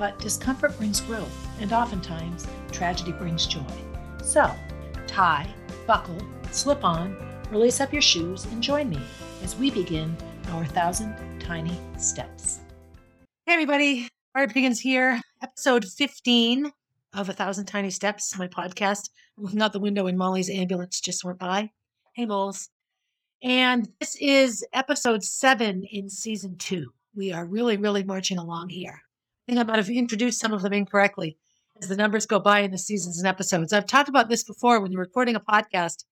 but discomfort brings growth, and oftentimes tragedy brings joy. So, tie, buckle, slip on, release up your shoes, and join me as we begin our thousand tiny steps. Hey, everybody, Barb Higgins here, episode 15 of A Thousand Tiny Steps, my podcast. I'm looking out the window and Molly's ambulance just went by. Hey, moles. And this is episode seven in season two. We are really, really marching along here. I think I might have introduced some of them incorrectly as the numbers go by in the seasons and episodes. I've talked about this before when you're recording a podcast.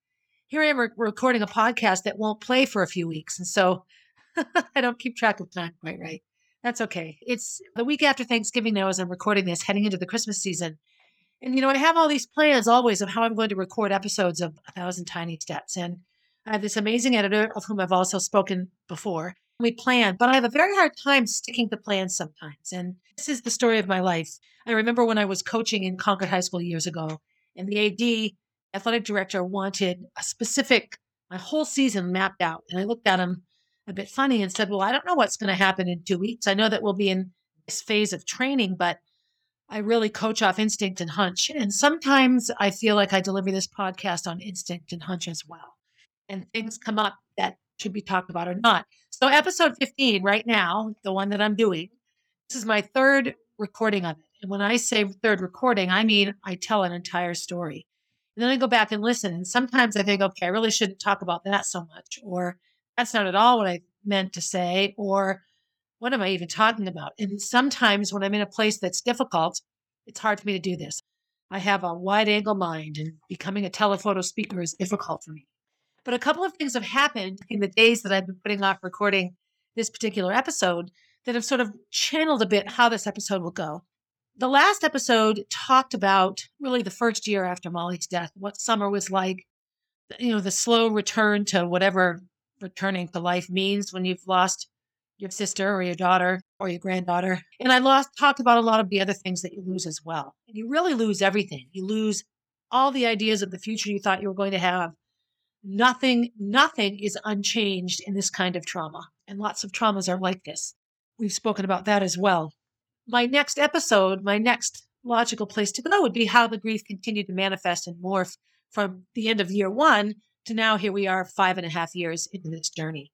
Here I am re- recording a podcast that won't play for a few weeks. And so I don't keep track of time quite right. That's okay. It's the week after Thanksgiving now as I'm recording this, heading into the Christmas season. And, you know, I have all these plans always of how I'm going to record episodes of A Thousand Tiny Steps. And I have this amazing editor of whom I've also spoken before. We plan, but I have a very hard time sticking to plans sometimes. And this is the story of my life. I remember when I was coaching in Concord High School years ago, and the AD, athletic director, wanted a specific, my whole season mapped out. And I looked at him a bit funny and said, Well, I don't know what's going to happen in two weeks. I know that we'll be in this phase of training, but I really coach off instinct and hunch. And sometimes I feel like I deliver this podcast on instinct and hunch as well and things come up that should be talked about or not. So, episode 15, right now, the one that I'm doing, this is my third recording of it. And when I say third recording, I mean I tell an entire story. And then I go back and listen. And sometimes I think, okay, I really shouldn't talk about that so much, or that's not at all what I meant to say, or what am I even talking about? And sometimes when I'm in a place that's difficult, it's hard for me to do this. I have a wide angle mind, and becoming a telephoto speaker is difficult for me. But a couple of things have happened in the days that I've been putting off recording this particular episode that have sort of channeled a bit how this episode will go. The last episode talked about really the first year after Molly's death, what summer was like, you know, the slow return to whatever returning to life means when you've lost your sister or your daughter or your granddaughter. And I lost talked about a lot of the other things that you lose as well. And you really lose everything. You lose all the ideas of the future you thought you were going to have nothing, nothing is unchanged in this kind of trauma. And lots of traumas are like this. We've spoken about that as well. My next episode, my next logical place to go would be how the grief continued to manifest and morph from the end of year one to now here we are five and a half years into this journey.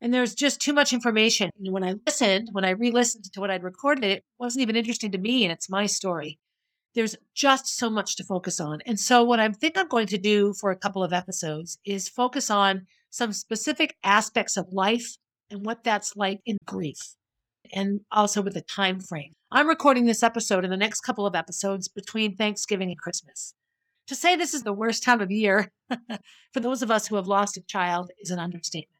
And there's just too much information. And when I listened, when I re listened to what I'd recorded, it wasn't even interesting to me, and it's my story there's just so much to focus on. And so, what I think I'm going to do for a couple of episodes is focus on some specific aspects of life and what that's like in grief, and also with a time frame. I'm recording this episode in the next couple of episodes between Thanksgiving and Christmas. To say this is the worst time of year for those of us who have lost a child is an understatement.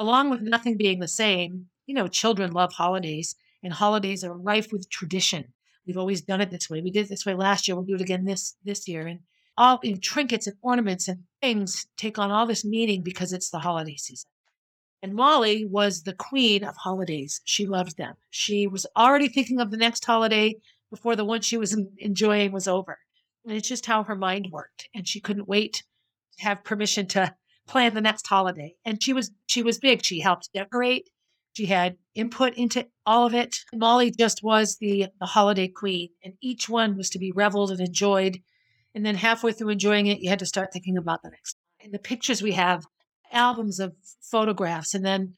Along with nothing being the same, you know, children love holidays, and holidays are rife with tradition We've always done it this way. We did it this way last year. We'll do it again this this year. And all in trinkets and ornaments and things take on all this meaning because it's the holiday season. And Molly was the queen of holidays. She loved them. She was already thinking of the next holiday before the one she was enjoying was over. And it's just how her mind worked. And she couldn't wait to have permission to plan the next holiday. And she was she was big. She helped decorate. She had input into all of it. Molly just was the, the holiday queen, and each one was to be reveled and enjoyed. And then halfway through enjoying it, you had to start thinking about the next. And the pictures we have, albums of photographs, and then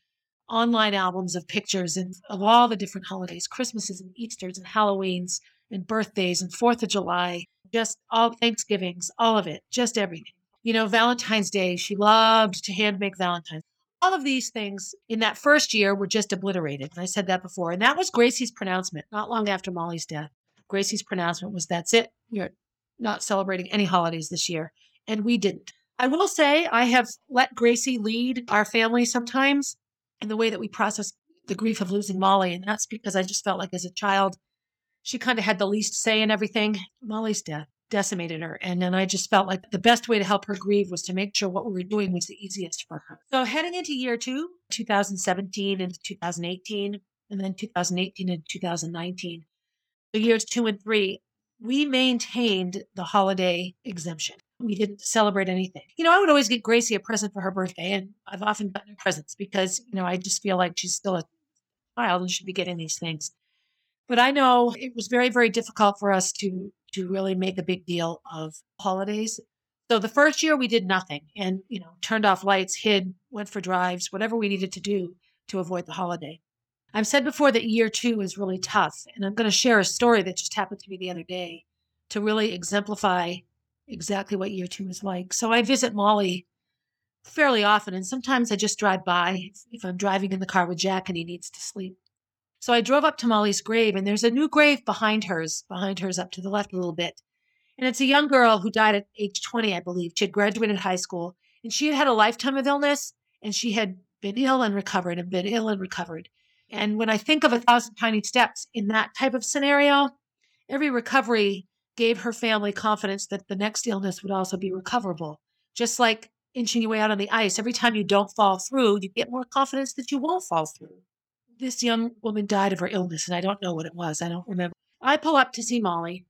online albums of pictures and of all the different holidays, Christmases and Easters and Halloweens and birthdays and Fourth of July, just all Thanksgivings, all of it, just everything. You know, Valentine's Day, she loved to hand make Valentine's all of these things in that first year were just obliterated. And I said that before. And that was Gracie's pronouncement, not long after Molly's death. Gracie's pronouncement was that's it. You're not celebrating any holidays this year. And we didn't. I will say I have let Gracie lead our family sometimes in the way that we process the grief of losing Molly. And that's because I just felt like as a child, she kind of had the least say in everything. Molly's death decimated her. And then I just felt like the best way to help her grieve was to make sure what we were doing was the easiest for her. So heading into year two, 2017 and 2018, and then 2018 and 2019, the years two and three, we maintained the holiday exemption. We didn't celebrate anything. You know, I would always get Gracie a present for her birthday, and I've often gotten her presents because, you know, I just feel like she's still a child and should be getting these things. But I know it was very, very difficult for us to to really make a big deal of holidays. So the first year we did nothing and, you know, turned off lights, hid, went for drives, whatever we needed to do to avoid the holiday. I've said before that year two is really tough, and I'm going to share a story that just happened to me the other day to really exemplify exactly what year two is like. So I visit Molly fairly often, and sometimes I just drive by if I'm driving in the car with Jack and he needs to sleep. So I drove up to Molly's grave, and there's a new grave behind hers, behind hers up to the left a little bit. And it's a young girl who died at age 20, I believe. She had graduated high school, and she had had a lifetime of illness, and she had been ill and recovered, and been ill and recovered. And when I think of a thousand tiny steps in that type of scenario, every recovery gave her family confidence that the next illness would also be recoverable. Just like inching your way out on the ice, every time you don't fall through, you get more confidence that you won't fall through this young woman died of her illness, and I don't know what it was. I don't remember. I pull up to see Molly,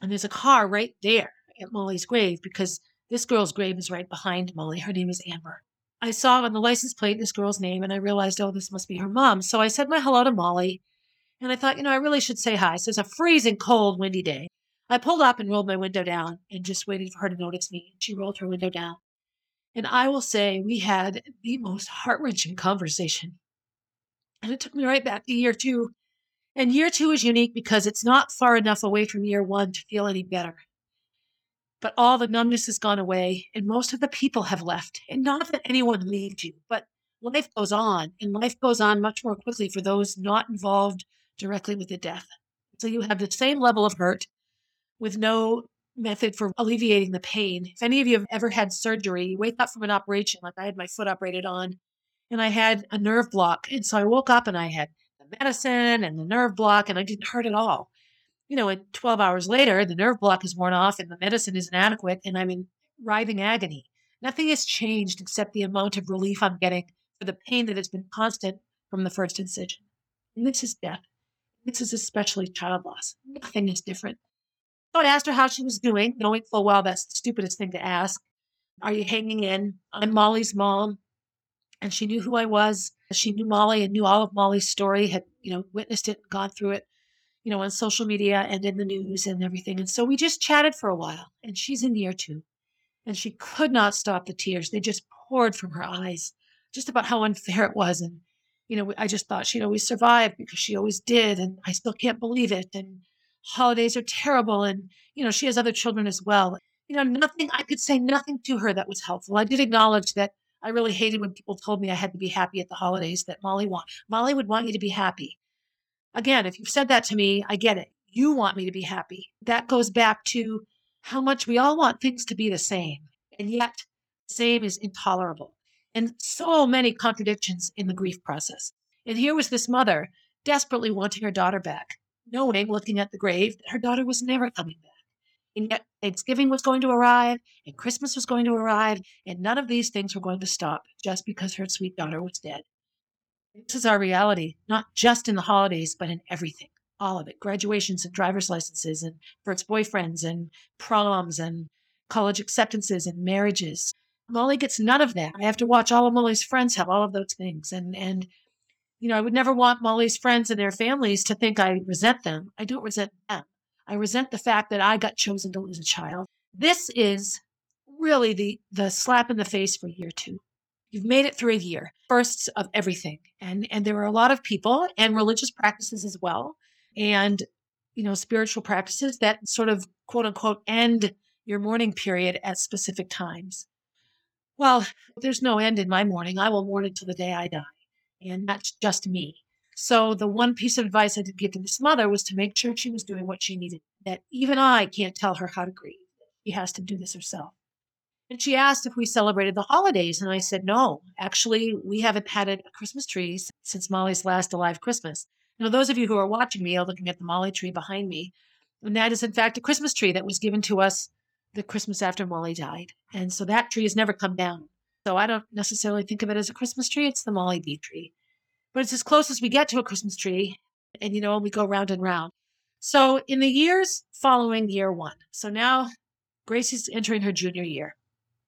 and there's a car right there at Molly's grave because this girl's grave is right behind Molly. Her name is Amber. I saw on the license plate this girl's name, and I realized, oh, this must be her mom. So I said my hello to Molly, and I thought, you know, I really should say hi. So it's a freezing, cold, windy day. I pulled up and rolled my window down and just waited for her to notice me. She rolled her window down. And I will say we had the most heart wrenching conversation. And it took me right back to year two. And year two is unique because it's not far enough away from year one to feel any better. But all the numbness has gone away, and most of the people have left. And not that anyone leaves you, but life goes on, and life goes on much more quickly for those not involved directly with the death. So you have the same level of hurt with no method for alleviating the pain. If any of you have ever had surgery, you wake up from an operation, like I had my foot operated on, and I had a nerve block. And so I woke up and I had the medicine and the nerve block, and I didn't hurt at all. You know, and 12 hours later, the nerve block is worn off and the medicine is inadequate, and I'm in writhing agony. Nothing has changed except the amount of relief I'm getting for the pain that has been constant from the first incision. And this is death. This is especially child loss. Nothing is different. So I asked her how she was doing, knowing full well that's the stupidest thing to ask. Are you hanging in? I'm Molly's mom and she knew who I was. She knew Molly and knew all of Molly's story, had, you know, witnessed it, gone through it, you know, on social media and in the news and everything. And so we just chatted for a while. And she's in year two. And she could not stop the tears. They just poured from her eyes, just about how unfair it was. And, you know, I just thought she'd always survive because she always did. And I still can't believe it. And holidays are terrible. And, you know, she has other children as well. You know, nothing, I could say nothing to her that was helpful. I did acknowledge that I really hated when people told me I had to be happy at the holidays, that Molly want Molly would want you to be happy. Again, if you've said that to me, I get it. You want me to be happy. That goes back to how much we all want things to be the same. And yet, same is intolerable. And so many contradictions in the grief process. And here was this mother desperately wanting her daughter back, knowing, looking at the grave, that her daughter was never coming back. And yet Thanksgiving was going to arrive and Christmas was going to arrive, and none of these things were going to stop just because her sweet daughter was dead. This is our reality, not just in the holidays, but in everything. All of it graduations and driver's licenses, and first boyfriends, and proms, and college acceptances, and marriages. Molly gets none of that. I have to watch all of Molly's friends have all of those things. And, and, you know, I would never want Molly's friends and their families to think I resent them. I don't resent them. I resent the fact that I got chosen to lose a child. This is really the, the slap in the face for year two. You've made it through a year, firsts of everything. And, and there are a lot of people and religious practices as well. And, you know, spiritual practices that sort of quote unquote end your mourning period at specific times. Well, there's no end in my mourning. I will mourn until the day I die. And that's just me. So the one piece of advice I did give to this mother was to make sure she was doing what she needed, that even I can't tell her how to grieve. She has to do this herself. And she asked if we celebrated the holidays. And I said, no, actually, we haven't had a Christmas tree since Molly's last alive Christmas. Now, those of you who are watching me are looking at the Molly tree behind me. And that is, in fact, a Christmas tree that was given to us the Christmas after Molly died. And so that tree has never come down. So I don't necessarily think of it as a Christmas tree. It's the Molly B tree. But it's as close as we get to a Christmas tree. And, you know, we go round and round. So in the years following year one, so now Gracie's entering her junior year.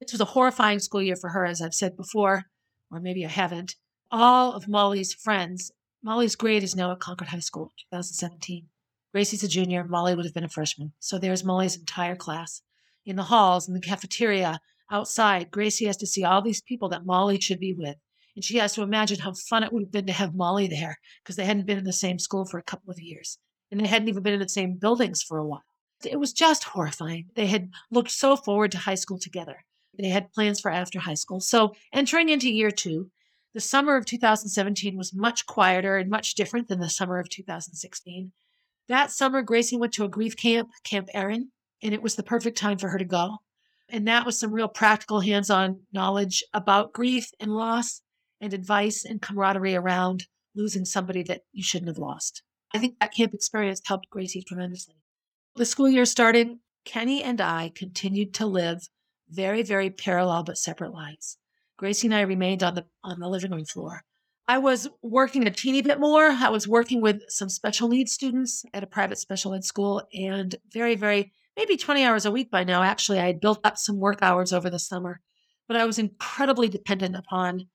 This was a horrifying school year for her, as I've said before, or maybe I haven't. All of Molly's friends, Molly's grade is now at Concord High School, 2017. Gracie's a junior, Molly would have been a freshman. So there's Molly's entire class. In the halls, in the cafeteria, outside, Gracie has to see all these people that Molly should be with. And she has to imagine how fun it would have been to have Molly there because they hadn't been in the same school for a couple of years and they hadn't even been in the same buildings for a while. It was just horrifying. They had looked so forward to high school together. They had plans for after high school. So, entering into year two, the summer of 2017 was much quieter and much different than the summer of 2016. That summer, Gracie went to a grief camp, Camp Erin, and it was the perfect time for her to go. And that was some real practical hands on knowledge about grief and loss and advice and camaraderie around losing somebody that you shouldn't have lost. I think that camp experience helped Gracie tremendously. The school year started, Kenny and I continued to live very, very parallel but separate lives. Gracie and I remained on the on the living room floor. I was working a teeny bit more. I was working with some special needs students at a private special ed school and very, very, maybe 20 hours a week by now. Actually, I had built up some work hours over the summer, but I was incredibly dependent upon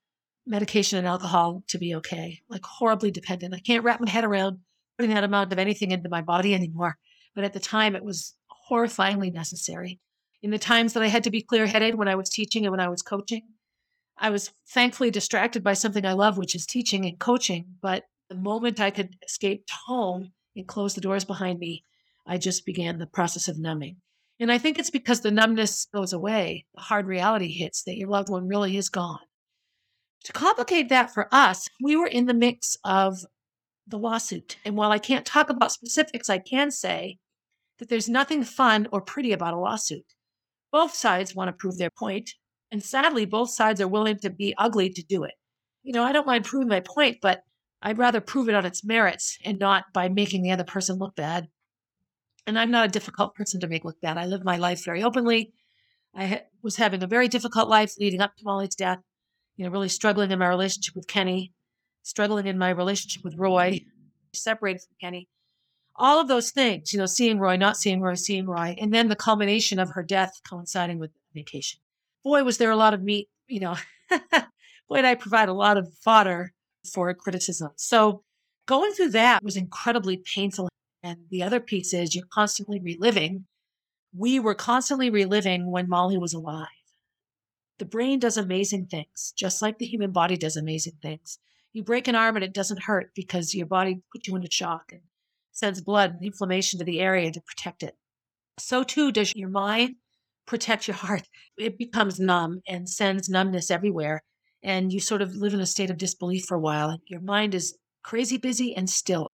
medication and alcohol to be okay, like horribly dependent. I can't wrap my head around putting that amount of anything into my body anymore. But at the time, it was horrifyingly necessary. In the times that I had to be clear headed when I was teaching and when I was coaching, I was thankfully distracted by something I love, which is teaching and coaching. But the moment I could escape home and close the doors behind me, I just began the process of numbing. And I think it's because the numbness goes away, the hard reality hits that your loved one really is gone. To complicate that for us, we were in the mix of the lawsuit. And while I can't talk about specifics, I can say that there's nothing fun or pretty about a lawsuit. Both sides want to prove their point, and sadly, both sides are willing to be ugly to do it. You know, I don't mind proving my point, but I'd rather prove it on its merits and not by making the other person look bad. And I'm not a difficult person to make look bad. I live my life very openly. I was having a very difficult life leading up to Molly's death, you know, really struggling in my relationship with Kenny struggling in my relationship with Roy, mm-hmm. separated from Kenny. All of those things, you know, seeing Roy, not seeing Roy, seeing Roy, and then the culmination of her death coinciding with vacation. Boy, was there a lot of meat, you know. boy, did I provide a lot of fodder for criticism. So going through that was incredibly painful. And the other piece is you're constantly reliving. We were constantly reliving when Molly was alive. The brain does amazing things, just like the human body does amazing things. You break an arm and it doesn't hurt because your body puts you into shock and sends blood and inflammation to the area to protect it. So too does your mind protect your heart. It becomes numb and sends numbness everywhere. And you sort of live in a state of disbelief for a while. Your mind is crazy busy and still.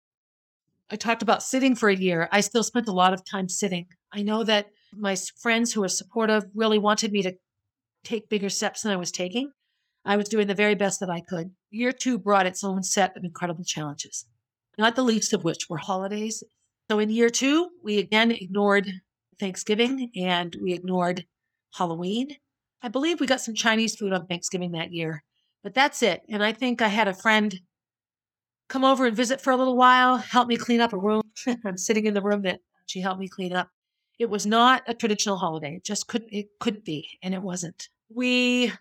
I talked about sitting for a year. I still spent a lot of time sitting. I know that my friends who were supportive really wanted me to take bigger steps than I was taking. I was doing the very best that I could. Year two brought its own set of incredible challenges, not the least of which were holidays. So in year two, we again ignored Thanksgiving and we ignored Halloween. I believe we got some Chinese food on Thanksgiving that year, but that's it. And I think I had a friend come over and visit for a little while, help me clean up a room. I'm sitting in the room that she helped me clean up. It was not a traditional holiday. It just couldn't it couldn't be, and it wasn't. We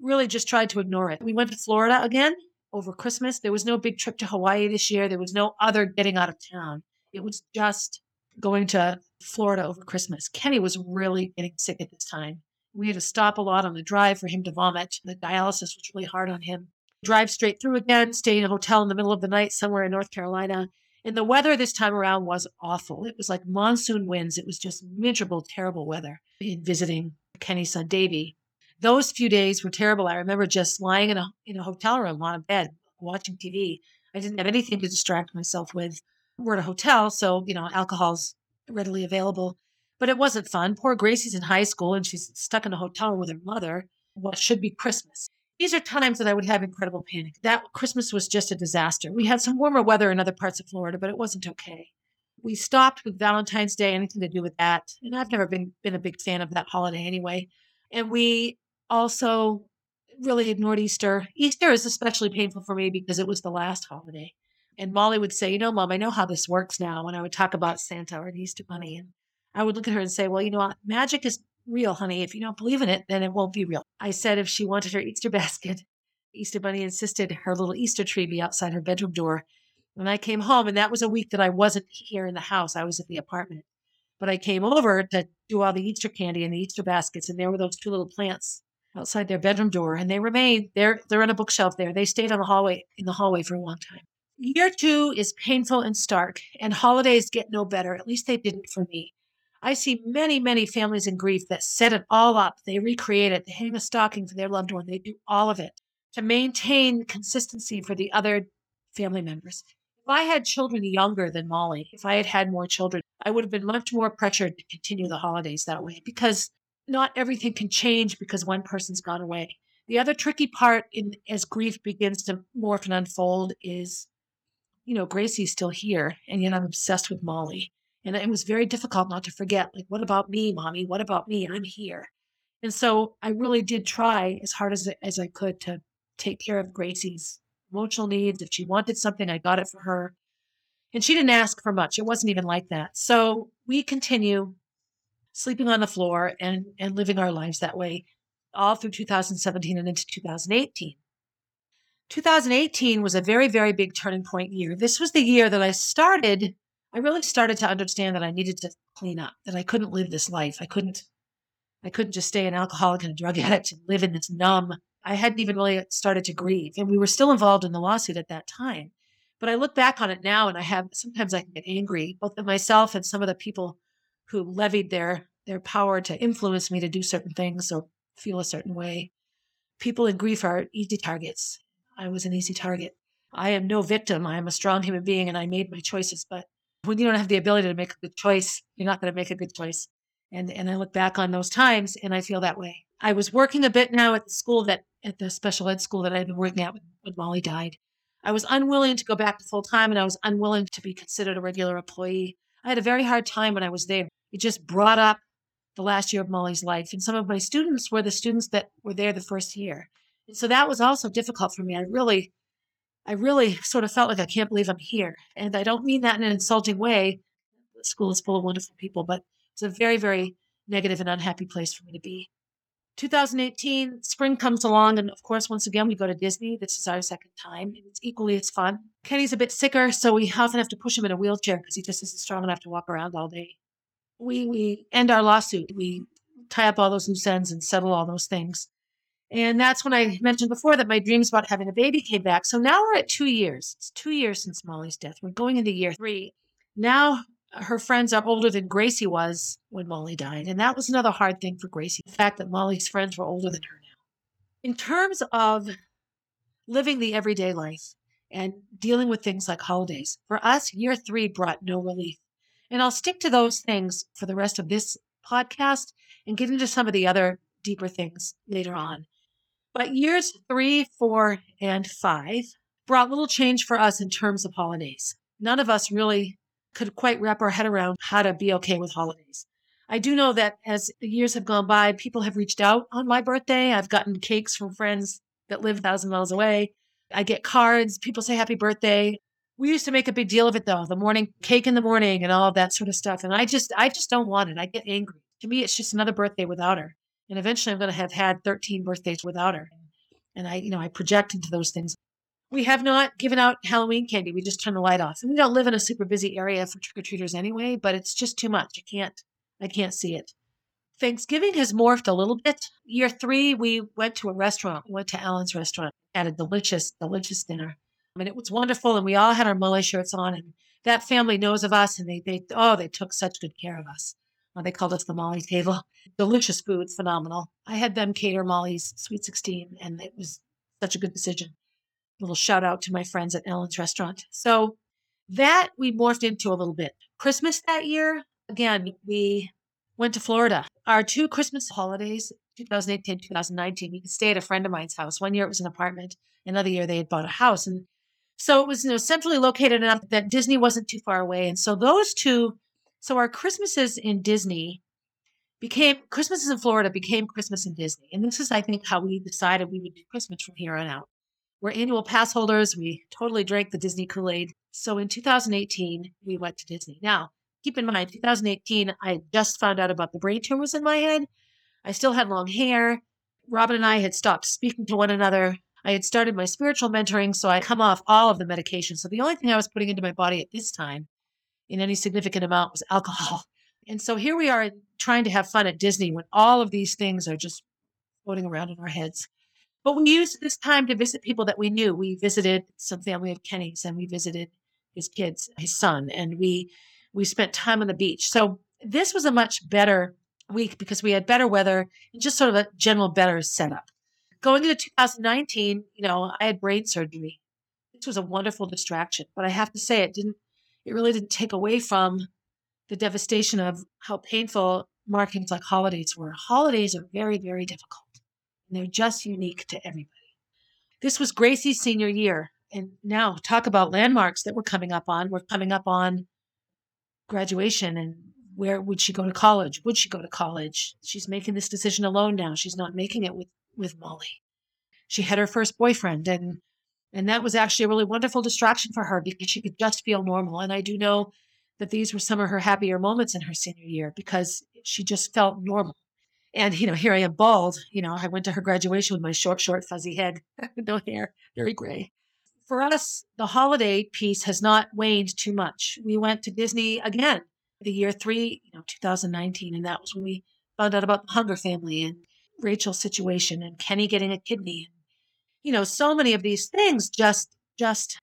really just tried to ignore it. We went to Florida again over Christmas. There was no big trip to Hawaii this year. There was no other getting out of town. It was just going to Florida over Christmas. Kenny was really getting sick at this time. We had to stop a lot on the drive for him to vomit. The dialysis was really hard on him. Drive straight through again, stay in a hotel in the middle of the night somewhere in North Carolina. And the weather this time around was awful. It was like monsoon winds. It was just miserable, terrible weather in visiting Kenny's son Davy those few days were terrible. I remember just lying in a in a hotel room on a bed watching TV. I didn't have anything to distract myself with. We're at a hotel, so you know alcohol's readily available, but it wasn't fun. Poor Gracie's in high school and she's stuck in a hotel with her mother. What should be Christmas. these are times that I would have incredible panic. That Christmas was just a disaster. We had some warmer weather in other parts of Florida, but it wasn't okay. We stopped with Valentine's Day, anything to do with that. And I've never been, been a big fan of that holiday anyway. And we also really ignored Easter. Easter is especially painful for me because it was the last holiday. And Molly would say, You know, Mom, I know how this works now when I would talk about Santa or the Easter Bunny. And I would look at her and say, Well, you know what? Magic is real, honey. If you don't believe in it, then it won't be real. I said if she wanted her Easter basket, Easter Bunny insisted her little Easter tree be outside her bedroom door. When I came home, and that was a week that I wasn't here in the house, I was at the apartment. But I came over to do all the Easter candy and the Easter baskets, and there were those two little plants outside their bedroom door, and they remained. They're they're on a bookshelf there. They stayed on the hallway in the hallway for a long time. Year two is painful and stark, and holidays get no better. At least they didn't for me. I see many, many families in grief that set it all up. They recreate it. They hang a stocking for their loved one. They do all of it to maintain consistency for the other family members. If I had children younger than Molly, if I had had more children, I would have been much more pressured to continue the holidays that way because not everything can change because one person's gone away. The other tricky part in as grief begins to morph and unfold is, you know, Gracie's still here, and yet I'm obsessed with Molly. And it was very difficult not to forget, like, what about me, mommy? What about me? I'm here. And so I really did try as hard as, as I could to take care of Gracie's emotional needs. If she wanted something, I got it for her. And she didn't ask for much. It wasn't even like that. So we continue sleeping on the floor and, and living our lives that way all through 2017 and into 2018. 2018 was a very, very big turning point year. This was the year that I started I really started to understand that I needed to clean up, that I couldn't live this life. I couldn't I couldn't just stay an alcoholic and a drug addict and live in this numb. I hadn't even really started to grieve. And we were still involved in the lawsuit at that time. But I look back on it now and I have sometimes I can get angry, both at myself and some of the people who levied their their power to influence me to do certain things or feel a certain way. People in grief are easy targets. I was an easy target. I am no victim. I am a strong human being and I made my choices, but when you don't have the ability to make a good choice, you're not going to make a good choice. And and I look back on those times and I feel that way. I was working a bit now at the school that at the special ed school that I had been working at when, when Molly died. I was unwilling to go back to full time and I was unwilling to be considered a regular employee. I had a very hard time when I was there. It just brought up the last year of Molly's life. And some of my students were the students that were there the first year. And so that was also difficult for me. I really I really sort of felt like I can't believe I'm here. And I don't mean that in an insulting way. The school is full of wonderful people, but it's a very, very negative and unhappy place for me to be. 2018, spring comes along, and of course, once again, we go to Disney. This is our second time, and it's equally as fun. Kenny's a bit sicker, so we often have to push him in a wheelchair because he just isn't strong enough to walk around all day. We we end our lawsuit. We tie up all those loose ends and settle all those things. And that's when I mentioned before that my dreams about having a baby came back. So now we're at two years. It's two years since Molly's death. We're going into year three. Now her friends are older than Gracie was when Molly died. And that was another hard thing for Gracie the fact that Molly's friends were older than her now. In terms of living the everyday life and dealing with things like holidays, for us, year three brought no relief. And I'll stick to those things for the rest of this podcast and get into some of the other deeper things later on. But years three, four, and five brought little change for us in terms of holidays. None of us really could quite wrap our head around how to be okay with holidays. I do know that as the years have gone by, people have reached out on my birthday. I've gotten cakes from friends that live a thousand miles away. I get cards. People say happy birthday. We used to make a big deal of it though, the morning cake in the morning and all that sort of stuff. And I just, I just don't want it. I get angry. To me, it's just another birthday without her. And eventually I'm going to have had 13 birthdays without her. And I, you know, I project into those things. We have not given out Halloween candy. We just turn the light off. And we don't live in a super busy area for trick or treaters anyway, but it's just too much. I can't, I can't see it. Thanksgiving has morphed a little bit. Year three, we went to a restaurant. We went to Alan's restaurant, had a delicious, delicious dinner. I mean, it was wonderful. And we all had our Molly shirts on. And that family knows of us. And they, they, oh, they took such good care of us. Well, they called us the Molly table. Delicious food, phenomenal. I had them cater Molly's Sweet 16, and it was such a good decision. A little shout out to my friends at Alan's restaurant. So that we morphed into a little bit. Christmas that year, again, we went to Florida. Our two Christmas holidays 2018, 2019, we stayed at a friend of mine's house. One year it was an apartment, another year they had bought a house. And so it was, you know, centrally located enough that Disney wasn't too far away. And so those two, so our Christmases in Disney became Christmases in Florida became Christmas in Disney. And this is, I think, how we decided we would do Christmas from here on out. We're annual pass holders. We totally drank the Disney Kool Aid. So in 2018, we went to Disney. Now, keep in mind, 2018, I just found out about the brain tumors in my head. I still had long hair. Robin and I had stopped speaking to one another. I had started my spiritual mentoring, so I come off all of the medication. So the only thing I was putting into my body at this time in any significant amount was alcohol. And so here we are trying to have fun at Disney when all of these things are just floating around in our heads. But we used this time to visit people that we knew. We visited some family of Kenny's and we visited his kids, his son, and we we spent time on the beach. So this was a much better week because we had better weather and just sort of a general better setup. Going into 2019, you know, I had brain surgery. This was a wonderful distraction, but I have to say it didn't it really didn't take away from the devastation of how painful markings like holidays were. Holidays are very, very difficult. And they're just unique to everybody. This was Gracie's senior year. And now talk about landmarks that we're coming up on. We're coming up on graduation and where would she go to college? Would she go to college? She's making this decision alone now. She's not making it with, with Molly. She had her first boyfriend and and that was actually a really wonderful distraction for her because she could just feel normal. And I do know that these were some of her happier moments in her senior year because she just felt normal. And, you know, here I am bald. You know, I went to her graduation with my short, short, fuzzy head, no hair, very gray. For us, the holiday piece has not waned too much. We went to Disney again the year three, you know, 2019. And that was when we found out about the Hunger family and Rachel's situation and Kenny getting a kidney. You know, so many of these things just, just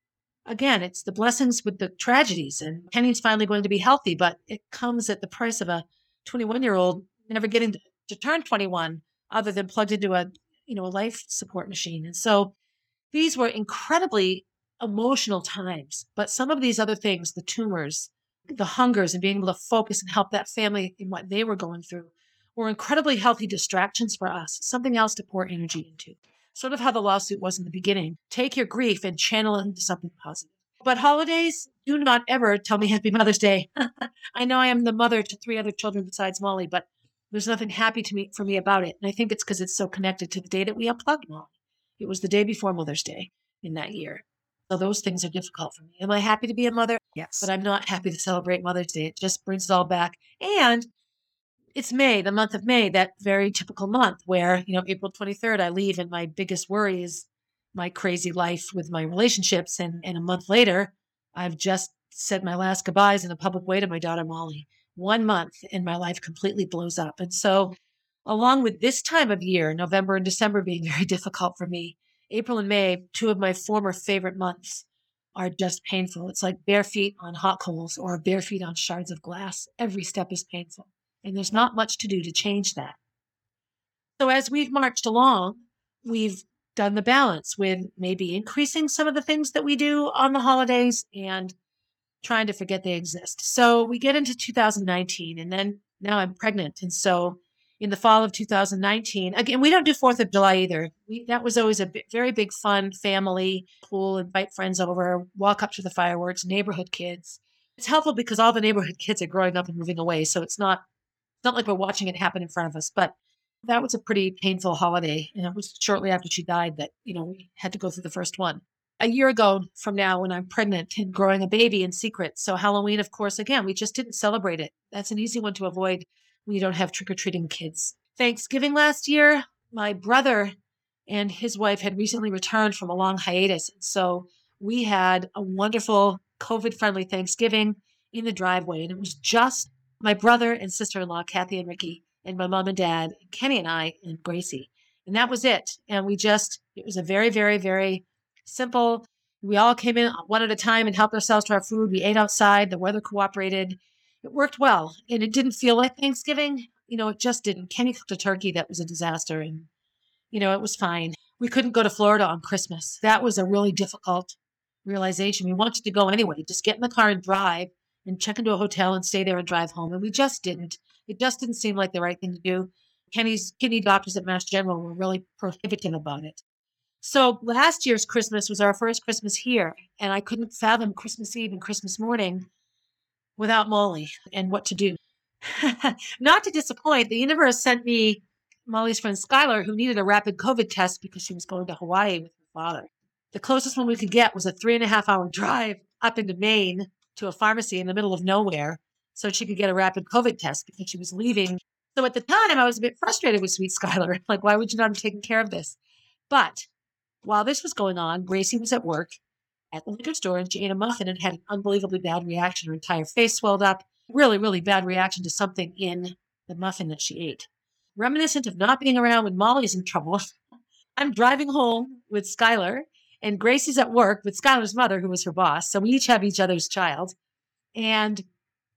again, it's the blessings with the tragedies. And Kenny's finally going to be healthy, but it comes at the price of a 21 year old never getting to, turn 21 other than plugged into a, you know, a life support machine. And so these were incredibly emotional times. But some of these other things, the tumors, the hungers, and being able to focus and help that family in what they were going through, were incredibly healthy distractions for us, something else to pour energy into sort of how the lawsuit was in the beginning. Take your grief and channel it into something positive. But holidays, do not ever tell me Happy Mother's Day. I know I am the mother to three other children besides Molly, but there's nothing happy to me for me about it. And I think it's because it's so connected to the day that we unplugged Molly. It was the day before Mother's Day in that year. So those things are difficult for me. Am I happy to be a mother? Yes. But I'm not happy to celebrate Mother's Day. It just brings it all back. And it's May, the month of May, that very typical month where, you know, April 23rd, I leave and my biggest worry is my crazy life with my relationships. And, and a month later, I've just said my last goodbyes in a public way to my daughter, Molly. One month and my life completely blows up. And so, along with this time of year, November and December being very difficult for me, April and May, two of my former favorite months, are just painful. It's like bare feet on hot coals or bare feet on shards of glass. Every step is painful. And there's not much to do to change that. So as we've marched along, we've done the balance with maybe increasing some of the things that we do on the holidays and trying to forget they exist. So we get into 2019 and then now I'm pregnant. And so in the fall of 2019, again, we don't do 4th of July either. We, that was always a very big fun family pool, invite friends over, walk up to the fireworks, neighborhood kids. It's helpful because all the neighborhood kids are growing up and moving away. So it's not not like we're watching it happen in front of us, but that was a pretty painful holiday. And it was shortly after she died that, you know, we had to go through the first one. A year ago from now, when I'm pregnant and growing a baby in secret. So, Halloween, of course, again, we just didn't celebrate it. That's an easy one to avoid when you don't have trick or treating kids. Thanksgiving last year, my brother and his wife had recently returned from a long hiatus. So we had a wonderful COVID friendly Thanksgiving in the driveway. And it was just my brother and sister in law, Kathy and Ricky, and my mom and dad, Kenny and I, and Gracie. And that was it. And we just, it was a very, very, very simple. We all came in one at a time and helped ourselves to our food. We ate outside. The weather cooperated. It worked well. And it didn't feel like Thanksgiving. You know, it just didn't. Kenny cooked a turkey that was a disaster. And, you know, it was fine. We couldn't go to Florida on Christmas. That was a really difficult realization. We wanted to go anyway. Just get in the car and drive and check into a hotel and stay there and drive home. And we just didn't. It just didn't seem like the right thing to do. Kenny's kidney doctors at Mass General were really prohibitive about it. So last year's Christmas was our first Christmas here, and I couldn't fathom Christmas Eve and Christmas morning without Molly and what to do. Not to disappoint, the universe sent me Molly's friend Skylar, who needed a rapid COVID test because she was going to Hawaii with her father. The closest one we could get was a three and a half hour drive up into Maine to a pharmacy in the middle of nowhere so she could get a rapid COVID test because she was leaving. So at the time, I was a bit frustrated with sweet Skylar. Like, why would you not have taken care of this? But while this was going on, Gracie was at work at the liquor store and she ate a muffin and had an unbelievably bad reaction. Her entire face swelled up. Really, really bad reaction to something in the muffin that she ate. Reminiscent of not being around when Molly's in trouble, I'm driving home with Skylar and Gracie's at work with Skylar's mother, who was her boss. So we each have each other's child. And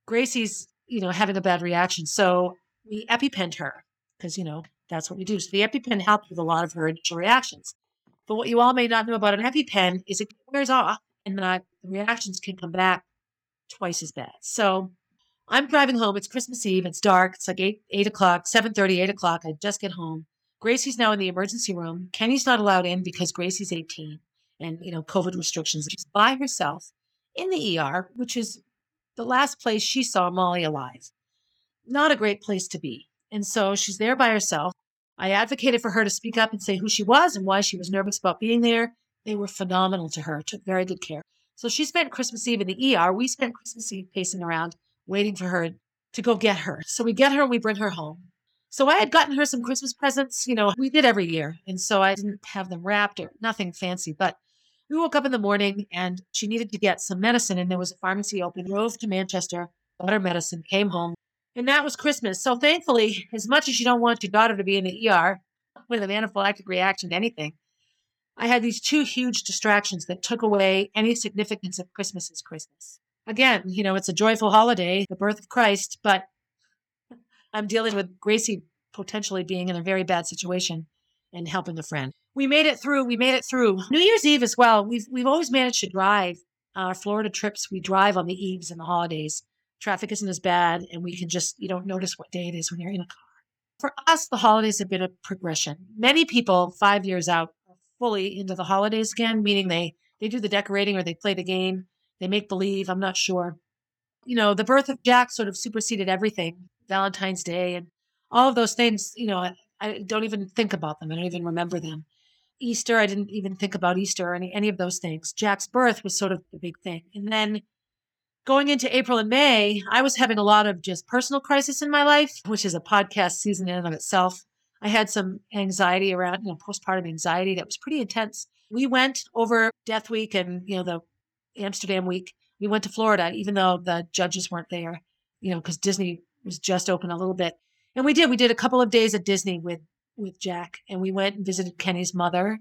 Gracie's, you know, having a bad reaction. So we EpiPenned her because, you know, that's what we do. So the EpiPen helped with a lot of her initial reactions. But what you all may not know about an EpiPen is it wears off and that the reactions can come back twice as bad. So I'm driving home. It's Christmas Eve. It's dark. It's like 8, 8 o'clock, 7.30, 8 o'clock. I just get home. Gracie's now in the emergency room. Kenny's not allowed in because Gracie's 18 and, you know, COVID restrictions. She's by herself in the ER, which is the last place she saw Molly alive. Not a great place to be. And so she's there by herself. I advocated for her to speak up and say who she was and why she was nervous about being there. They were phenomenal to her, took very good care. So she spent Christmas Eve in the ER. We spent Christmas Eve pacing around, waiting for her to go get her. So we get her and we bring her home. So I had gotten her some Christmas presents, you know, we did every year. And so I didn't have them wrapped or nothing fancy, but we woke up in the morning and she needed to get some medicine and there was a pharmacy open. Drove to Manchester, got her medicine, came home. And that was Christmas. So thankfully, as much as you don't want your daughter to be in the ER with an anaphylactic reaction to anything, I had these two huge distractions that took away any significance of Christmas as Christmas. Again, you know, it's a joyful holiday, the birth of Christ, but I'm dealing with Gracie potentially being in a very bad situation and helping a friend. We made it through. We made it through. New Year's Eve as well. We've we've always managed to drive our Florida trips. We drive on the eves and the holidays. Traffic isn't as bad, and we can just you don't notice what day it is when you're in a car. For us, the holidays have been a progression. Many people five years out are fully into the holidays again, meaning they they do the decorating or they play the game. They make believe. I'm not sure. You know, the birth of Jack sort of superseded everything. Valentine's Day and all of those things. You know, I don't even think about them. I don't even remember them. Easter, I didn't even think about Easter or any, any of those things. Jack's birth was sort of the big thing. And then going into April and May, I was having a lot of just personal crisis in my life, which is a podcast season in and of itself. I had some anxiety around, you know, postpartum anxiety that was pretty intense. We went over Death Week and, you know, the Amsterdam week. We went to Florida, even though the judges weren't there, you know, because Disney was just open a little bit. And we did. We did a couple of days at Disney with with Jack, and we went and visited Kenny's mother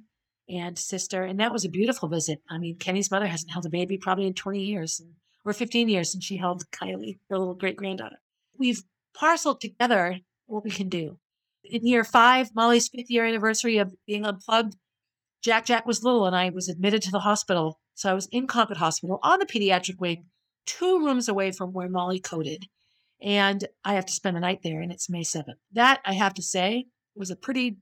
and sister, and that was a beautiful visit. I mean, Kenny's mother hasn't held a baby probably in 20 years or 15 years since she held Kylie, her little great granddaughter. We've parceled together what we can do. In year five, Molly's fifth year anniversary of being unplugged, Jack Jack was little, and I was admitted to the hospital. So I was in Concord Hospital on the pediatric wing, two rooms away from where Molly coded and I have to spend the night there, and it's May 7th. That, I have to say, was a pretty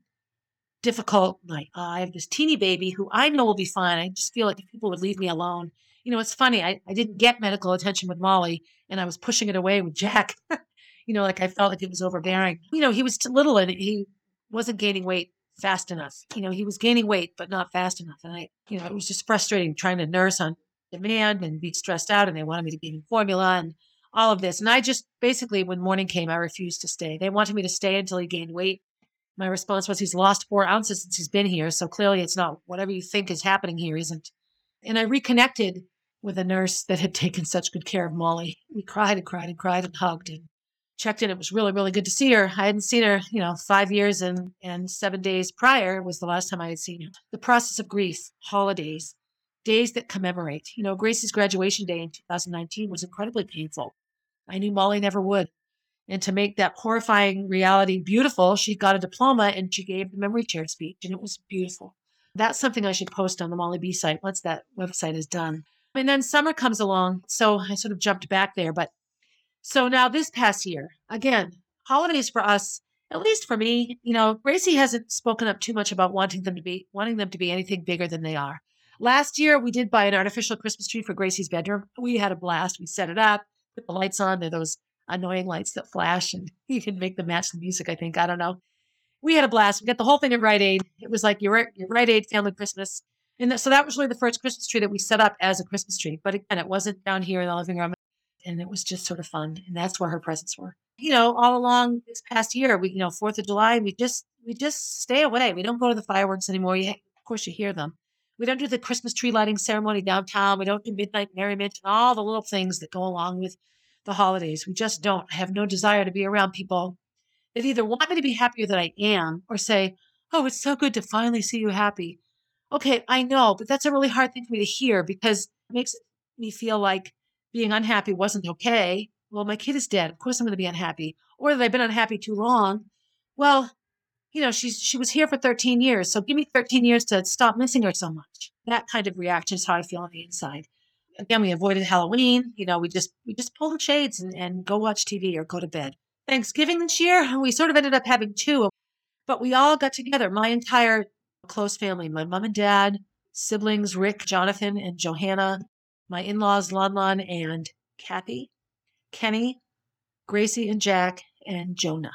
difficult night. Uh, I have this teeny baby who I know will be fine. I just feel like people would leave me alone. You know, it's funny. I, I didn't get medical attention with Molly, and I was pushing it away with Jack. you know, like I felt like it was overbearing. You know, he was too little and he wasn't gaining weight fast enough. You know, he was gaining weight, but not fast enough. And I, you know, it was just frustrating trying to nurse on demand and be stressed out. And they wanted me to give him formula. And all of this. And I just basically, when morning came, I refused to stay. They wanted me to stay until he gained weight. My response was, he's lost four ounces since he's been here. So clearly it's not whatever you think is happening here isn't. And I reconnected with a nurse that had taken such good care of Molly. We cried and cried and cried and hugged and checked in. It was really, really good to see her. I hadn't seen her, you know, five years and, and seven days prior was the last time I had seen her. The process of grief, holidays, days that commemorate. You know, Grace's graduation day in 2019 was incredibly painful. I knew Molly never would. And to make that horrifying reality beautiful, she got a diploma and she gave the memory chair speech, and it was beautiful. That's something I should post on the Molly B site once that website is done. And then summer comes along, so I sort of jumped back there. But so now this past year, again, holidays for us, at least for me, you know, Gracie hasn't spoken up too much about wanting them to be wanting them to be anything bigger than they are. Last year, we did buy an artificial Christmas tree for Gracie's bedroom. We had a blast. We set it up, put the lights on. They're those annoying lights that flash, and you can make them match the music. I think I don't know. We had a blast. We got the whole thing at Rite Aid. It was like your your Rite Aid family Christmas, and so that was really the first Christmas tree that we set up as a Christmas tree. But again, it wasn't down here in the living room, and it was just sort of fun. And that's where her presents were. You know, all along this past year, we you know Fourth of July, we just we just stay away. We don't go to the fireworks anymore. You, of course, you hear them. We don't do the Christmas tree lighting ceremony downtown. We don't do midnight merriment and all the little things that go along with the holidays. We just don't have no desire to be around people that either want me to be happier than I am or say, Oh, it's so good to finally see you happy. Okay, I know, but that's a really hard thing for me to hear because it makes me feel like being unhappy wasn't okay. Well, my kid is dead. Of course I'm going to be unhappy. Or that I've been unhappy too long. Well, you know, she's she was here for 13 years. So give me 13 years to stop missing her so much. That kind of reaction is how I feel on the inside. Again, we avoided Halloween. You know, we just we just pull the shades and, and go watch TV or go to bed. Thanksgiving this year, we sort of ended up having two, but we all got together, my entire close family, my mom and dad, siblings, Rick, Jonathan, and Johanna, my in-laws, Lon Lon and Kathy, Kenny, Gracie and Jack, and Jonah.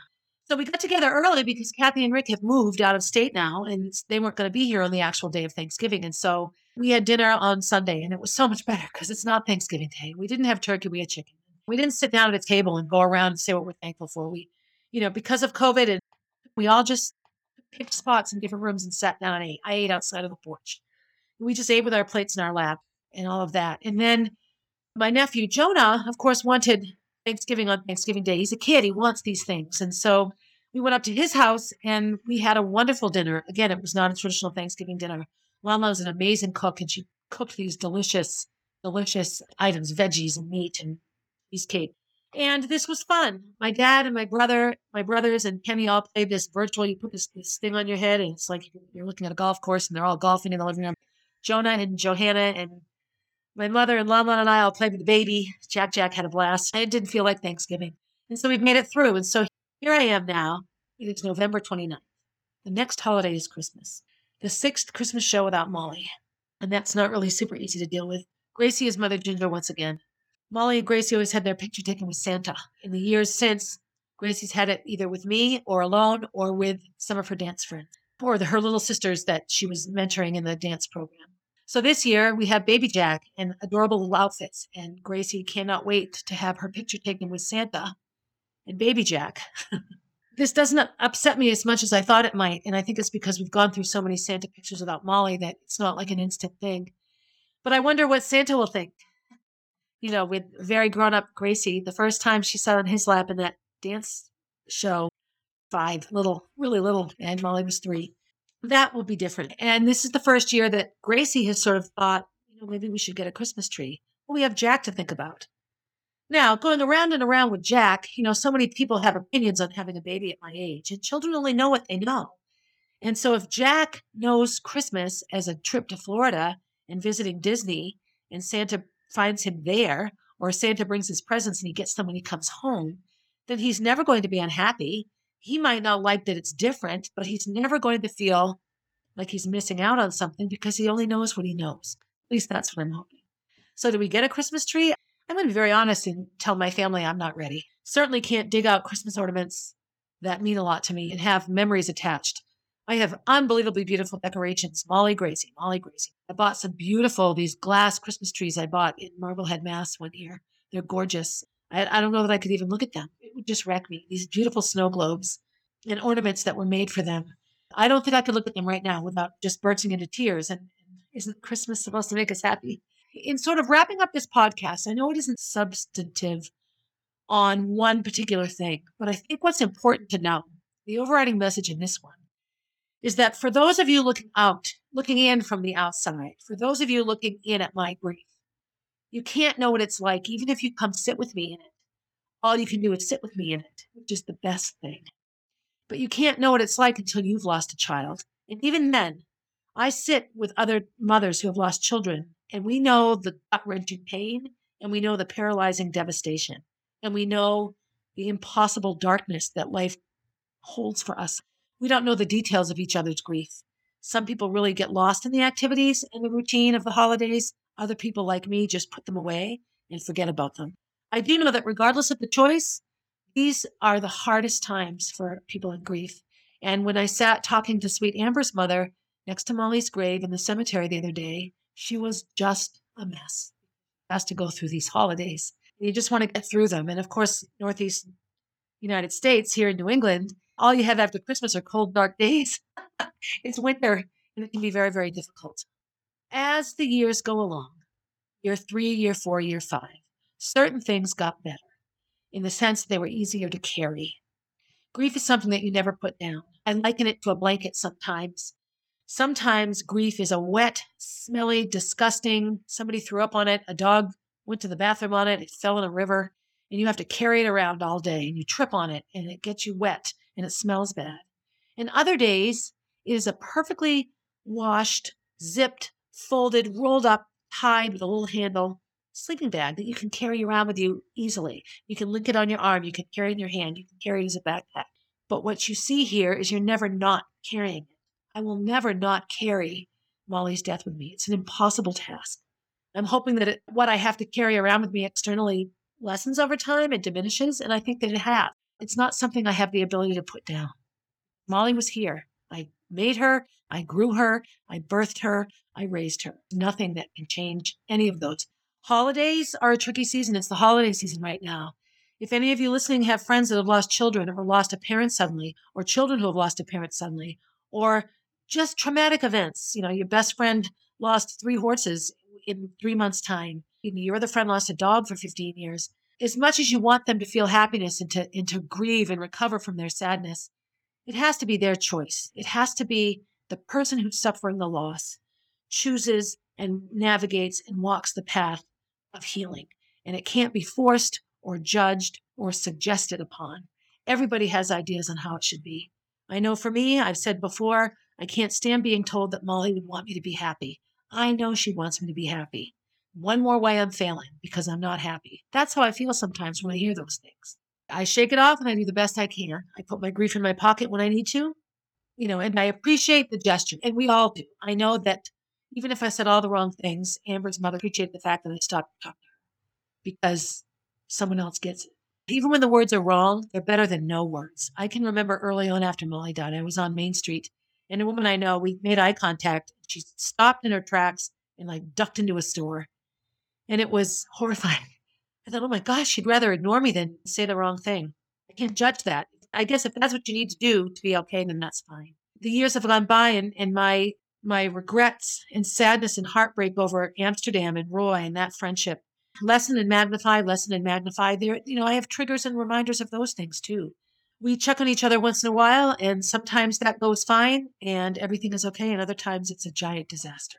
So we got together early because Kathy and Rick have moved out of state now and they weren't going to be here on the actual day of Thanksgiving. And so we had dinner on Sunday and it was so much better because it's not Thanksgiving Day. We didn't have turkey, we had chicken. We didn't sit down at a table and go around and say what we're thankful for. We, you know, because of COVID and we all just picked spots in different rooms and sat down and ate. I ate outside of the porch. We just ate with our plates in our lap and all of that. And then my nephew Jonah, of course, wanted Thanksgiving on Thanksgiving Day. He's a kid, he wants these things. And so we went up to his house and we had a wonderful dinner. Again, it was not a traditional Thanksgiving dinner. Mama was an amazing cook and she cooked these delicious, delicious items, veggies and meat and cheesecake. And this was fun. My dad and my brother, my brothers and Kenny all played this virtual. You put this, this thing on your head and it's like you're looking at a golf course and they're all golfing in the living room. Jonah and Johanna and my mother and Lama and I all played with the baby. Jack Jack had a blast. It didn't feel like Thanksgiving. And so we've made it through. And so here I am now. It is November 29th. The next holiday is Christmas. The sixth Christmas show without Molly. And that's not really super easy to deal with. Gracie is Mother Ginger once again. Molly and Gracie always had their picture taken with Santa. In the years since, Gracie's had it either with me or alone or with some of her dance friends or the, her little sisters that she was mentoring in the dance program. So this year we have Baby Jack in adorable little outfits, and Gracie cannot wait to have her picture taken with Santa and Baby Jack. this doesn't upset me as much as I thought it might, and I think it's because we've gone through so many Santa pictures without Molly that it's not like an instant thing. But I wonder what Santa will think. You know, with very grown up Gracie, the first time she sat on his lap in that dance show, five, little, really little, and Molly was three that will be different. And this is the first year that Gracie has sort of thought, you know, maybe we should get a Christmas tree. Well, we have Jack to think about. Now, going around and around with Jack, you know, so many people have opinions on having a baby at my age, and children only know what they know. And so if Jack knows Christmas as a trip to Florida and visiting Disney, and Santa finds him there, or Santa brings his presents and he gets them when he comes home, then he's never going to be unhappy he might not like that it's different, but he's never going to feel like he's missing out on something because he only knows what he knows. At least that's what I'm hoping. So, do we get a Christmas tree? I'm going to be very honest and tell my family I'm not ready. Certainly can't dig out Christmas ornaments that mean a lot to me and have memories attached. I have unbelievably beautiful decorations. Molly Gracie, Molly Gracie. I bought some beautiful, these glass Christmas trees I bought in Marblehead, Mass one year. They're gorgeous. I, I don't know that I could even look at them. It would just wreck me. These beautiful snow globes and ornaments that were made for them. I don't think I could look at them right now without just bursting into tears. And, and isn't Christmas supposed to make us happy? In sort of wrapping up this podcast, I know it isn't substantive on one particular thing, but I think what's important to know, the overriding message in this one, is that for those of you looking out, looking in from the outside, for those of you looking in at my grief, you can't know what it's like, even if you come sit with me in it. All you can do is sit with me in it, which is the best thing. But you can't know what it's like until you've lost a child. And even then, I sit with other mothers who have lost children, and we know the gut wrenching pain, and we know the paralyzing devastation, and we know the impossible darkness that life holds for us. We don't know the details of each other's grief. Some people really get lost in the activities and the routine of the holidays. Other people, like me, just put them away and forget about them. I do know that regardless of the choice, these are the hardest times for people in grief. And when I sat talking to sweet Amber's mother next to Molly's grave in the cemetery the other day, she was just a mess. Has to go through these holidays. You just want to get through them. And of course, Northeast United States, here in New England, all you have after Christmas are cold, dark days. it's winter, and it can be very, very difficult. As the years go along, year three, year four, year five, certain things got better in the sense that they were easier to carry. Grief is something that you never put down. I liken it to a blanket sometimes. Sometimes grief is a wet, smelly, disgusting, somebody threw up on it, a dog went to the bathroom on it, it fell in a river, and you have to carry it around all day and you trip on it and it gets you wet and it smells bad. And other days, it is a perfectly washed, zipped, folded, rolled up, tied with a little handle sleeping bag that you can carry around with you easily. You can link it on your arm, you can carry it in your hand, you can carry it as a backpack. But what you see here is you're never not carrying it. I will never not carry Molly's death with me. It's an impossible task. I'm hoping that it, what I have to carry around with me externally lessens over time and diminishes, and I think that it has. It's not something I have the ability to put down. Molly was here. Made her, I grew her, I birthed her, I raised her. Nothing that can change any of those. Holidays are a tricky season. It's the holiday season right now. If any of you listening have friends that have lost children or lost a parent suddenly, or children who have lost a parent suddenly, or just traumatic events, you know, your best friend lost three horses in three months' time, your other friend lost a dog for 15 years. As much as you want them to feel happiness and to, and to grieve and recover from their sadness, it has to be their choice. It has to be the person who's suffering the loss chooses and navigates and walks the path of healing. And it can't be forced or judged or suggested upon. Everybody has ideas on how it should be. I know for me, I've said before, I can't stand being told that Molly would want me to be happy. I know she wants me to be happy. One more way I'm failing because I'm not happy. That's how I feel sometimes when I hear those things. I shake it off and I do the best I can. I put my grief in my pocket when I need to, you know, and I appreciate the gesture. And we all do. I know that even if I said all the wrong things, Amber's mother appreciated the fact that I stopped talking because someone else gets it. Even when the words are wrong, they're better than no words. I can remember early on after Molly died, I was on Main Street and a woman I know, we made eye contact. She stopped in her tracks and like ducked into a store. And it was horrifying. I thought, oh my gosh, she'd rather ignore me than say the wrong thing. I can't judge that. I guess if that's what you need to do to be okay, then that's fine. The years have gone by and, and my my regrets and sadness and heartbreak over Amsterdam and Roy and that friendship lessen and magnify, lessen and magnify. There, you know, I have triggers and reminders of those things too. We check on each other once in a while, and sometimes that goes fine and everything is okay, and other times it's a giant disaster.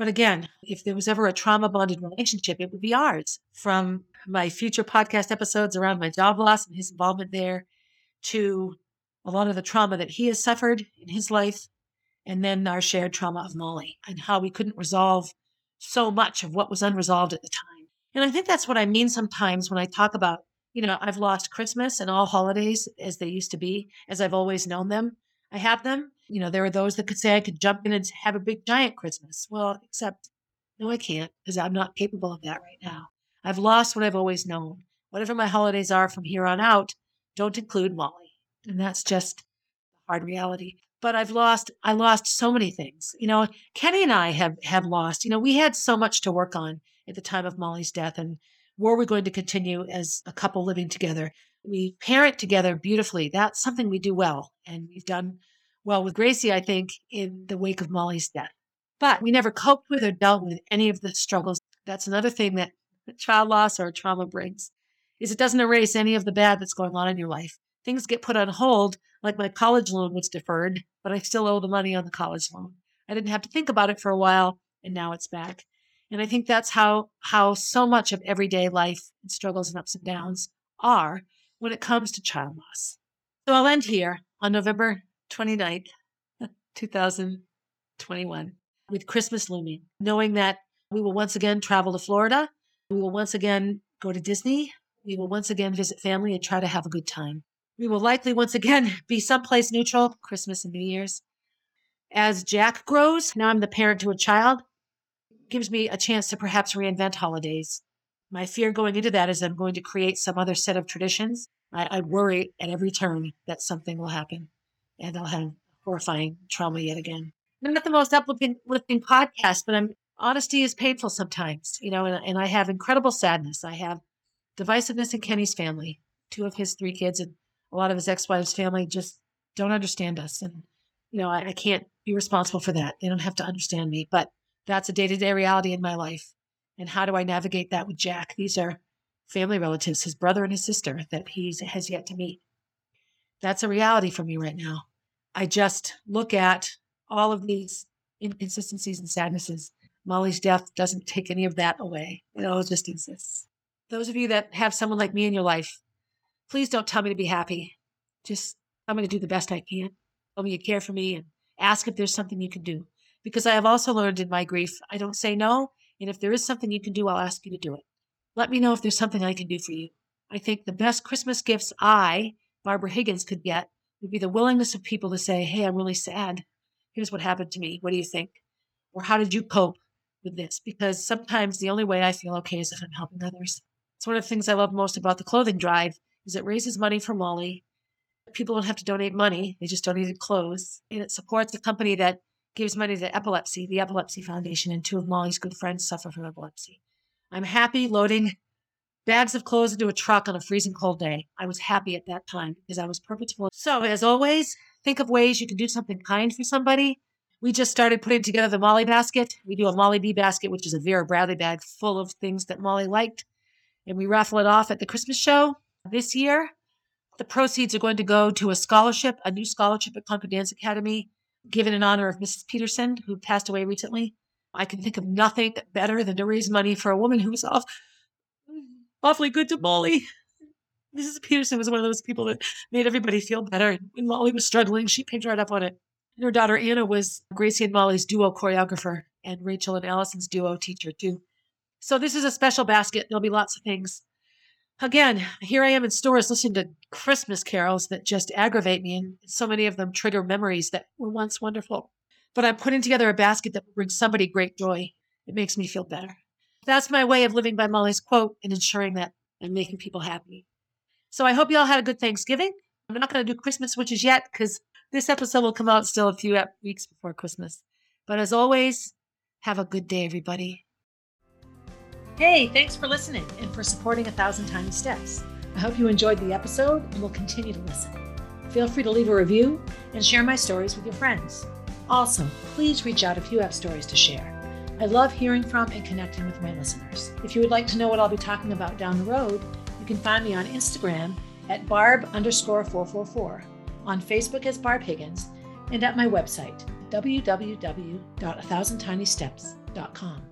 But again, if there was ever a trauma bonded relationship, it would be ours. From my future podcast episodes around my job loss and his involvement there to a lot of the trauma that he has suffered in his life, and then our shared trauma of Molly and how we couldn't resolve so much of what was unresolved at the time. And I think that's what I mean sometimes when I talk about, you know, I've lost Christmas and all holidays as they used to be, as I've always known them. I have them. You know, there are those that could say I could jump in and have a big giant Christmas. Well, except, no, I can't because I'm not capable of that right now. I've lost what I've always known. Whatever my holidays are from here on out don't include Molly. And that's just hard reality. But I've lost, I lost so many things. You know, Kenny and I have, have lost, you know, we had so much to work on at the time of Molly's death. And were we going to continue as a couple living together? We parent together beautifully. That's something we do well. And we've done well with Gracie, I think, in the wake of Molly's death. But we never coped with or dealt with any of the struggles. That's another thing that child loss or trauma brings is it doesn't erase any of the bad that's going on in your life. Things get put on hold, like my college loan was deferred, but I still owe the money on the college loan. I didn't have to think about it for a while, and now it's back. And I think that's how how so much of everyday life and struggles and ups and downs are when it comes to child loss. So I'll end here on November 29th, 2021, with Christmas looming, knowing that we will once again travel to Florida. We will once again go to Disney. We will once again visit family and try to have a good time. We will likely once again be someplace neutral, Christmas and New Year's. As Jack grows, now I'm the parent to a child, gives me a chance to perhaps reinvent holidays. My fear going into that is I'm going to create some other set of traditions. I, I worry at every turn that something will happen and I'll have horrifying trauma yet again. I'm not the most uplifting podcast, but I'm honesty is painful sometimes, you know, and, and I have incredible sadness. I have divisiveness in Kenny's family. Two of his three kids and a lot of his ex-wife's family just don't understand us. And, you know, I, I can't be responsible for that. They don't have to understand me, but that's a day-to-day reality in my life. And how do I navigate that with Jack? These are family relatives, his brother and his sister that he has yet to meet. That's a reality for me right now. I just look at all of these inconsistencies and sadnesses. Molly's death doesn't take any of that away. It all just exists. Those of you that have someone like me in your life, please don't tell me to be happy. Just, I'm going to do the best I can. Tell me you care for me and ask if there's something you can do. Because I have also learned in my grief, I don't say no. And if there is something you can do, I'll ask you to do it. Let me know if there's something I can do for you. I think the best Christmas gifts I, Barbara Higgins, could get would be the willingness of people to say, Hey, I'm really sad. Here's what happened to me. What do you think? Or how did you cope with this? Because sometimes the only way I feel okay is if I'm helping others. It's one of the things I love most about the clothing drive is it raises money for Molly. People don't have to donate money. They just donate clothes. And it supports a company that gives money to epilepsy, the Epilepsy Foundation, and two of Molly's good friends suffer from epilepsy. I'm happy loading bags of clothes into a truck on a freezing cold day. I was happy at that time because I was purposeful. So, as always, think of ways you can do something kind for somebody. We just started putting together the Molly basket. We do a Molly B basket, which is a Vera Bradley bag full of things that Molly liked. And we raffle it off at the Christmas show this year. The proceeds are going to go to a scholarship, a new scholarship at Concord Dance Academy, given in honor of Mrs. Peterson, who passed away recently. I can think of nothing better than to raise money for a woman who was off awfully good to Molly. Mrs. Peterson was one of those people that made everybody feel better. When Molly was struggling, she picked right up on it. And her daughter Anna was Gracie and Molly's duo choreographer, and Rachel and Allison's duo teacher, too. So this is a special basket. There'll be lots of things. Again, here I am in stores listening to Christmas carols that just aggravate me, and so many of them trigger memories that were once wonderful. But I'm putting together a basket that will bring somebody great joy. It makes me feel better. That's my way of living by Molly's quote and ensuring that I'm making people happy. So I hope you all had a good Thanksgiving. I'm not going to do Christmas witches yet because this episode will come out still a few weeks before Christmas. But as always, have a good day, everybody. Hey, thanks for listening and for supporting A Thousand Tiny Steps. I hope you enjoyed the episode and will continue to listen. Feel free to leave a review and share my stories with your friends. Also, please reach out if you have stories to share. I love hearing from and connecting with my listeners. If you would like to know what I'll be talking about down the road, you can find me on Instagram at barb underscore 444, on Facebook as Barb Higgins, and at my website, www.athousandtinysteps.com.